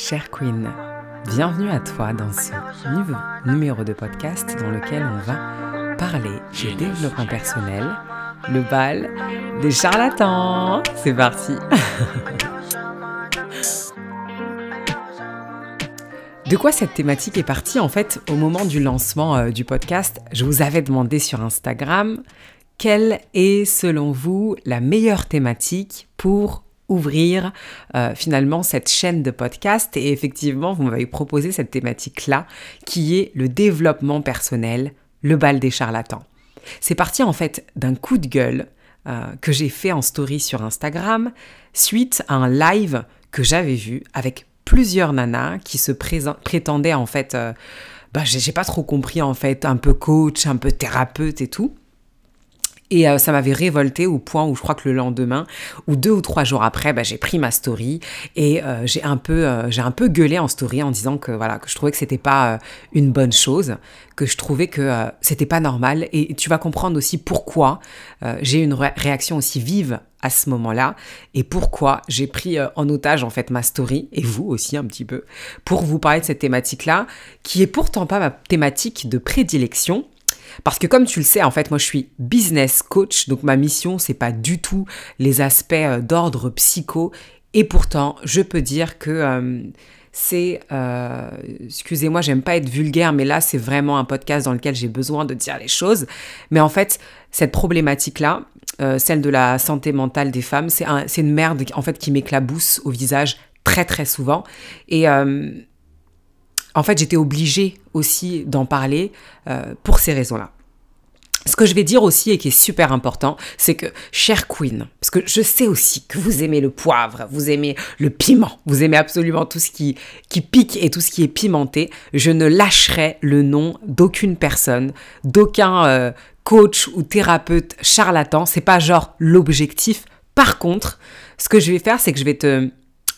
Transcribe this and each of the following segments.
Chère Queen, bienvenue à toi dans ce nouveau numéro de podcast dans lequel on va parler de développement personnel, le bal des charlatans. C'est parti De quoi cette thématique est partie En fait, au moment du lancement euh, du podcast, je vous avais demandé sur Instagram quelle est selon vous la meilleure thématique pour ouvrir euh, finalement cette chaîne de podcast et effectivement vous m'avez proposé cette thématique là qui est le développement personnel, le bal des charlatans. C'est parti en fait d'un coup de gueule euh, que j'ai fait en story sur Instagram suite à un live que j'avais vu avec plusieurs nanas qui se prétendaient en fait, euh, bah, j'ai pas trop compris en fait, un peu coach, un peu thérapeute et tout. Et euh, ça m'avait révolté au point où je crois que le lendemain, ou deux ou trois jours après, bah, j'ai pris ma story et euh, j'ai un peu, euh, j'ai un peu gueulé en story en disant que voilà que je trouvais que c'était pas une bonne chose, que je trouvais que c'était pas normal. Et tu vas comprendre aussi pourquoi j'ai une réaction aussi vive à ce moment-là et pourquoi j'ai pris en otage en fait ma story et vous aussi un petit peu pour vous parler de cette thématique-là qui est pourtant pas ma thématique de prédilection parce que comme tu le sais, en fait, moi je suis business coach, donc ma mission, c'est pas du tout les aspects euh, d'ordre psycho. Et pourtant, je peux dire que euh, c'est, euh, excusez-moi, j'aime pas être vulgaire, mais là, c'est vraiment un podcast dans lequel j'ai besoin de dire les choses. Mais en fait, cette problématique-là, celle de la santé mentale des femmes, c'est un, une merde en fait qui m'éclabousse au visage très très souvent. Et en fait, j'étais obligée aussi d'en parler euh, pour ces raisons-là. Ce que je vais dire aussi et qui est super important, c'est que, chère Queen, parce que je sais aussi que vous aimez le poivre, vous aimez le piment, vous aimez absolument tout ce qui, pique et tout ce qui est pimenté, je ne lâcherai le nom d'aucune personne, d'aucun euh, coach ou thérapeute charlatan. C'est pas genre l'objectif. Par contre, ce que je vais faire, c'est que je vais te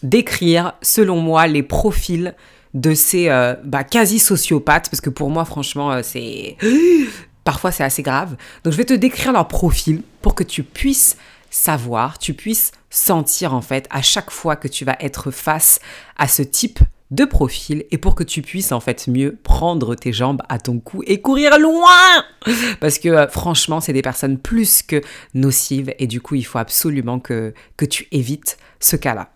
décrire, selon moi, les profils de ces euh, bah, quasi-sociopathes, parce que pour moi, franchement, euh, c'est... Parfois, c'est assez grave. Donc, je vais te décrire leur profil pour que tu puisses savoir, tu puisses sentir, en fait, à chaque fois que tu vas être face à ce type de profil et pour que tu puisses en fait mieux prendre tes jambes à ton cou et courir loin parce que euh, franchement c'est des personnes plus que nocives et du coup il faut absolument que, que tu évites ce cas-là.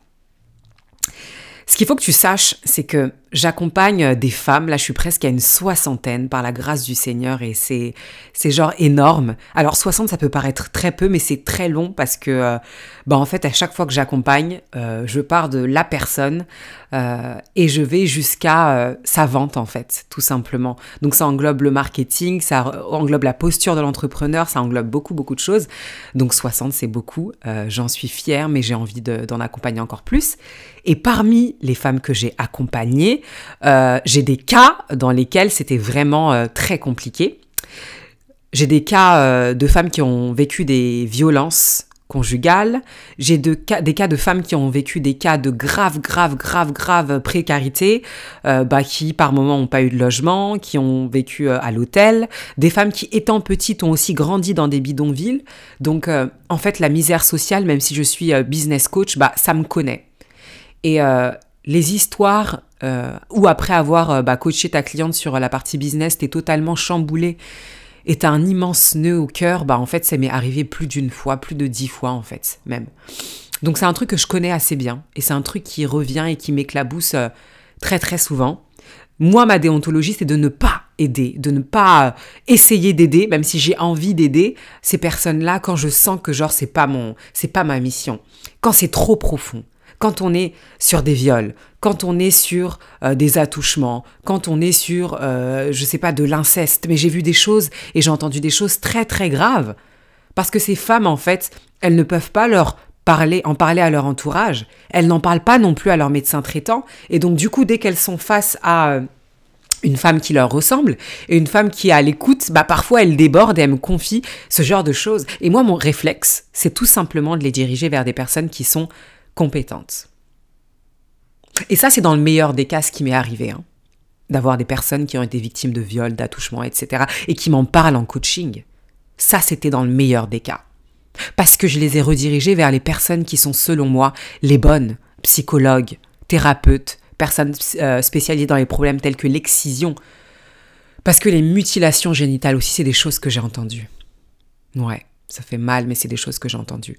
Ce qu'il faut que tu saches, c'est que j'accompagne des femmes, là je suis presque à une soixantaine par la grâce du Seigneur et c'est, c'est genre énorme. Alors 60 ça peut paraître très peu mais c'est très long parce que euh, bah en fait à chaque fois que j'accompagne, euh, je pars de la personne euh, et je vais jusqu'à sa vente en fait, tout simplement. Donc ça englobe le marketing, ça englobe la posture de l'entrepreneur, ça englobe beaucoup beaucoup de choses. Donc 60 c'est beaucoup, j'en suis fière mais j'ai envie d'en accompagner encore plus. Et parmi les femmes que j'ai accompagnées, euh, j'ai des cas dans lesquels c'était vraiment euh, très compliqué. J'ai des cas euh, de femmes qui ont vécu des violences conjugales. J'ai de des cas de femmes qui ont vécu des cas de grave, grave, grave, grave précarité, bah, qui par moments n'ont pas eu de logement, qui ont vécu à l'hôtel. Des femmes qui, étant petites, ont aussi grandi dans des bidonvilles. Donc, en fait, la misère sociale, même si je suis business coach, bah, ça me connaît. Et les histoires ou après avoir euh, bah, coaché ta cliente sur la partie business, t'es totalement chamboulé et t'as un immense nœud au cœur, bah en fait ça m'est arrivé plus d'une fois, plus de dix fois en fait même. Donc c'est un truc que je connais assez bien et c'est un truc qui revient et qui m'éclabousse euh, très très souvent. Moi ma déontologie c'est de ne pas aider, de ne pas essayer d'aider, même si j'ai envie d'aider ces personnes-là quand je sens que genre c'est pas mon, c'est pas ma mission, quand c'est trop profond, quand on est sur des viols, quand on est sur euh, des attouchements, quand on est sur, euh, je sais pas, de l'inceste. Mais j'ai vu des choses et j'ai entendu des choses très très graves. Parce que ces femmes, en fait, elles ne peuvent pas leur parler, en parler à leur entourage. Elles n'en parlent pas non plus à leur médecin traitant. Et donc, du coup, dès qu'elles sont face à euh, une femme qui leur ressemble et une femme qui est à l'écoute, bah parfois elles débordent et elles me confient ce genre de choses. Et moi, mon réflexe, c'est tout simplement de les diriger vers des personnes qui sont compétente. Et ça, c'est dans le meilleur des cas ce qui m'est arrivé. Hein. D'avoir des personnes qui ont été victimes de viols, d'attouchements, etc. et qui m'en parlent en coaching. Ça, c'était dans le meilleur des cas. Parce que je les ai redirigés vers les personnes qui sont, selon moi, les bonnes psychologues, thérapeutes, personne euh, spécialisée dans les problèmes tels que l'excision. Parce que les mutilations génitales aussi, c'est des choses que j'ai entendues. Ouais, ça fait mal, mais c'est des choses que j'ai entendues.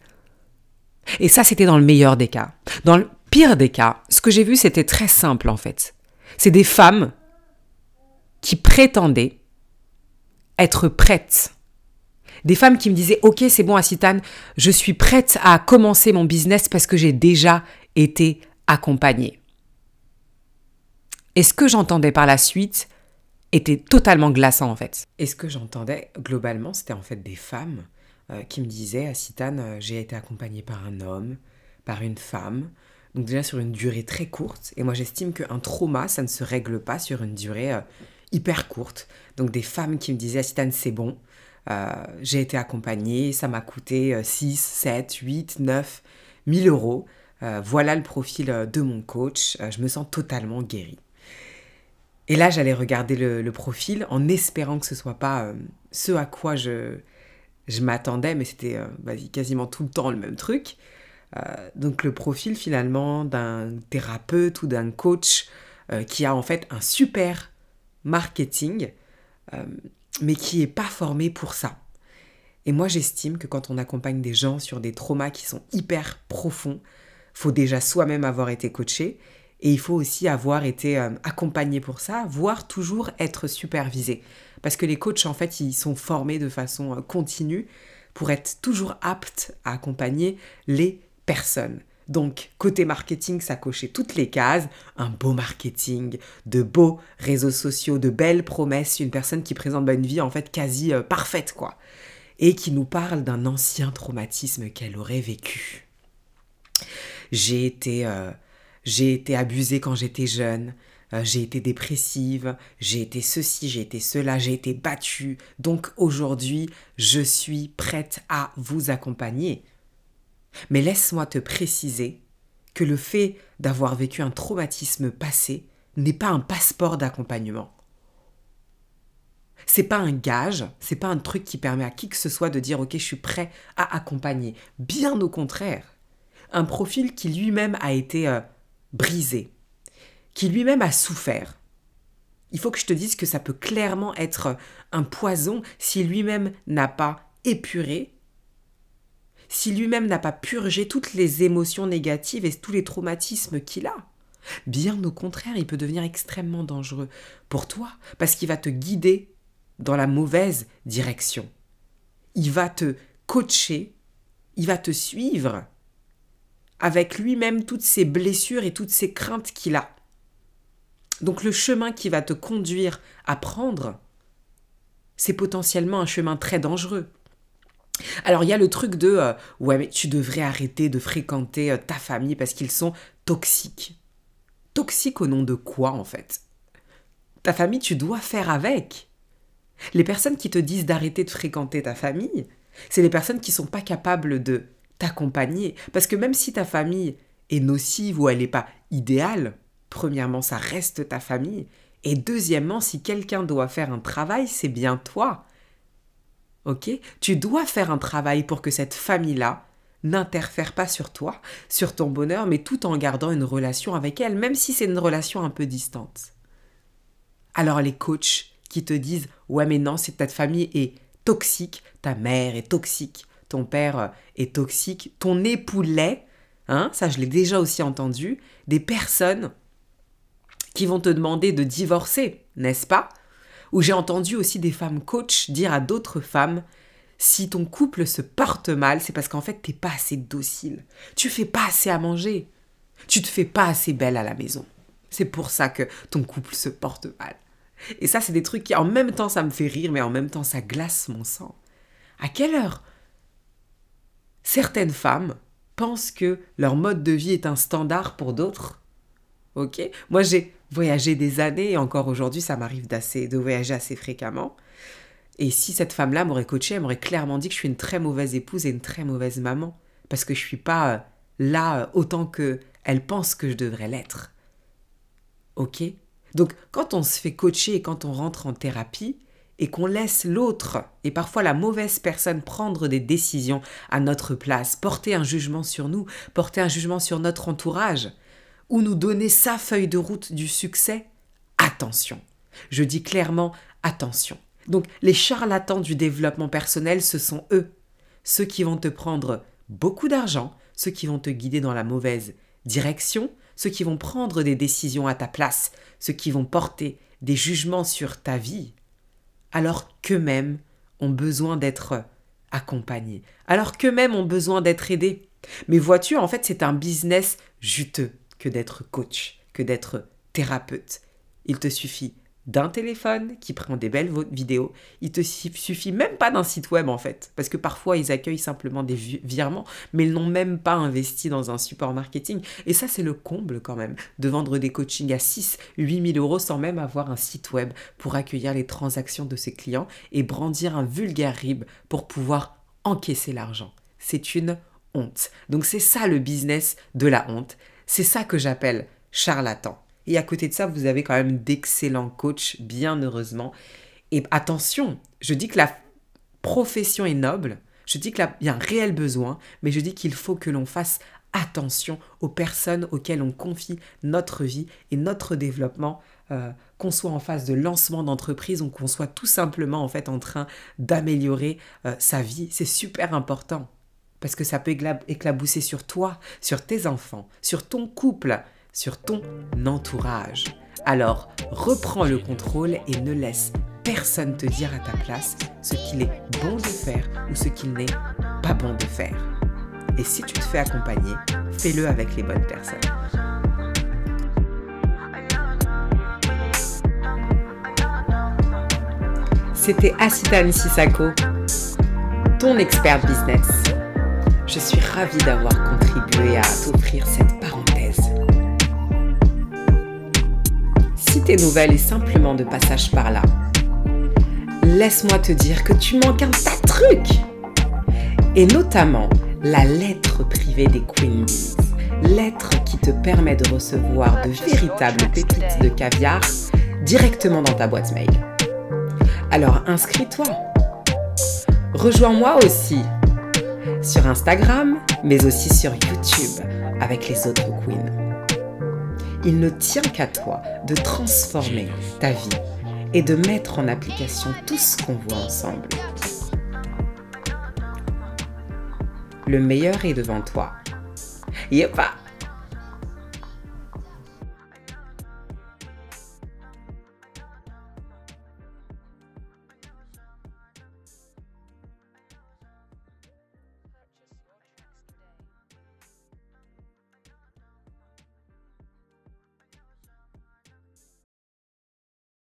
Et ça, c'était dans le meilleur des cas. Dans le pire des cas, ce que j'ai vu, c'était très simple en fait. C'est des femmes qui prétendaient être prêtes. Des femmes qui me disaient Ok, c'est bon, Assitane, je suis prête à commencer mon business parce que j'ai déjà été accompagnée. Et ce que j'entendais par la suite était totalement glaçant en fait. Et ce que j'entendais globalement, c'était en fait des femmes euh, qui me disaient Assitane, euh, j'ai été accompagnée par un homme, par une femme, donc déjà sur une durée très courte. Et moi j'estime qu'un trauma, ça ne se règle pas sur une durée euh, hyper courte. Donc des femmes qui me disaient Assitane, c'est bon, j'ai été accompagnée, ça m'a coûté 6, 7, 8, 9 1000 euros. voilà le profil de mon coach, je me sens totalement guérie. Et là, j'allais regarder le, profil en espérant que ce soit pas ce à quoi je, je m'attendais, mais c'était euh, quasiment tout le temps le même truc. Euh, donc le profil finalement d'un thérapeute ou d'un coach euh, qui a en fait un super marketing, mais qui n'est pas formé pour ça. Et moi j'estime que quand on accompagne des gens sur des traumas qui sont hyper profonds, faut déjà soi-même avoir été coaché et il faut aussi avoir été accompagné pour ça, voire toujours être supervisé. Parce que les coachs, en fait, ils sont formés de façon euh, continue pour être toujours aptes à accompagner les personnes. Donc, côté marketing, ça cochait toutes les cases. Un beau marketing, de beaux réseaux sociaux, de belles promesses, une personne qui présente une vie en fait quasi euh, parfaite, quoi. Et qui nous parle d'un ancien traumatisme qu'elle aurait vécu. J'ai été, euh, j'ai été abusée quand j'étais jeune. Euh, j'ai été dépressive, j'ai été ceci, j'ai été cela, j'ai été battue. Donc aujourd'hui, je suis prête à vous accompagner. Mais laisse-moi te préciser que le fait d'avoir vécu un traumatisme passé n'est pas un passeport d'accompagnement. C'est pas un gage, c'est pas un truc qui permet à qui que ce soit de dire OK, je suis prêt à accompagner. Bien au contraire, un profil qui lui-même a été euh, brisé, qui lui-même a souffert. Il faut que je te dise que ça peut clairement être un poison si lui-même n'a pas épuré, si lui-même n'a pas purgé toutes les émotions négatives et tous les traumatismes qu'il a. Bien au contraire, il peut devenir extrêmement dangereux pour toi parce qu'il va te guider dans la mauvaise direction. Il va te coacher, il va te suivre avec lui-même toutes ses blessures et toutes ses craintes qu'il a. Donc le chemin qui va te conduire à prendre, c'est potentiellement un chemin très dangereux. Alors il y a le truc de euh, ouais mais tu devrais arrêter de fréquenter euh, ta famille parce qu'ils sont toxiques. Toxiques au nom de quoi en fait? Ta famille tu dois faire avec. Les personnes qui te disent d'arrêter de fréquenter ta famille, c'est les personnes qui sont pas capables de t'accompagner parce que même si ta famille est nocive ou elle n'est pas idéale, premièrement, ça reste ta famille. Et deuxièmement, si quelqu'un doit faire un travail, c'est bien toi. Ok? Tu dois faire un travail pour que cette famille-là n'interfère pas sur toi, sur ton bonheur, mais tout en gardant une relation avec elle, même si c'est une relation un peu distante. Alors les coachs qui te disent Ouais, mais non, c'est ta famille est toxique, ta mère est toxique, ton père est toxique, ton époux l'est, hein, ça je l'ai déjà aussi entendu, des personnes qui vont te demander de divorcer, n'est-ce pas? Ou j'ai entendu aussi des femmes coach dire à d'autres femmes si ton couple se porte mal, c'est parce qu'en fait t'es pas assez docile. Tu fais pas assez à manger. Tu te fais pas assez belle à la maison. C'est pour ça que ton couple se porte mal. Et ça, c'est des trucs qui, en même temps, ça me fait rire, mais en même temps, ça glace mon sang. À quelle heure Certaines femmes pensent que leur mode de vie est un standard pour d'autres. Ok? Moi, j'ai voyager des années et encore aujourd'hui, ça m'arrive d'assez, de voyager assez fréquemment. Et si cette femme-là m'aurait coaché, elle m'aurait clairement dit que je suis une très mauvaise épouse et une très mauvaise maman. Parce que je suis pas euh, là euh, autant que elle pense que je devrais l'être. Ok? Donc, quand on se fait coacher et quand on rentre en thérapie et qu'on laisse l'autre et parfois la mauvaise personne prendre des décisions à notre place, porter un jugement sur nous, porter un jugement sur notre entourage, ou nous donner sa feuille de route du succès, attention. Je dis clairement attention. Donc les charlatans du développement personnel, ce sont eux, ceux qui vont te prendre beaucoup d'argent, ceux qui vont te guider dans la mauvaise direction, ceux qui vont prendre des décisions à ta place, ceux qui vont porter des jugements sur ta vie, alors qu'eux-mêmes ont besoin d'être accompagnés, alors qu'eux-mêmes ont besoin d'être aidés. Mais vois-tu, en fait, c'est un business juteux que d'être coach, que d'être thérapeute. Il te suffit d'un téléphone qui prend des belles vidéos. Il te suffit même pas d'un site web en fait, parce que parfois ils accueillent simplement des virements, mais ils n'ont même pas investi dans un support marketing. Et ça c'est le comble quand même, de vendre des coachings à 6, 8 000 euros sans même avoir un site web pour accueillir les transactions de ses clients et brandir un vulgaire RIB pour pouvoir encaisser l'argent. C'est une honte. Donc c'est ça le business de la honte. C'est ça que j'appelle charlatan. Et à côté de ça, vous avez quand même d'excellents coachs, bien heureusement. Et attention, je dis que la profession est noble, je dis qu'il y a un réel besoin, mais je dis qu'il faut que l'on fasse attention aux personnes auxquelles on confie notre vie et notre développement, euh, qu'on soit en phase de lancement d'entreprise ou qu'on soit tout simplement en fait en train d'améliorer euh, sa vie. C'est super important parce que ça peut éclabousser sur toi, sur tes enfants, sur ton couple, sur ton entourage. Alors, reprends le contrôle et ne laisse personne te dire à ta place ce qu'il est bon de faire ou ce qu'il n'est pas bon de faire. Et si tu te fais accompagner, fais-le avec les bonnes personnes. C'était Asitane Sisako, ton expert business. Je suis ravie d'avoir contribué à t'offrir cette tes nouvelles est simplement de passage par là, laisse-moi te dire que tu manques un tas de trucs. Et notamment la lettre privée des Queen. Lettre qui te permet de recevoir de véritables pépites de caviar directement dans ta boîte mail. Alors inscris-toi. Rejoins-moi aussi sur Instagram, mais aussi sur YouTube avec les autres queens il ne tient qu'à toi de transformer ta vie et de mettre en application tout ce qu'on voit ensemble. Le meilleur est devant toi. Yepa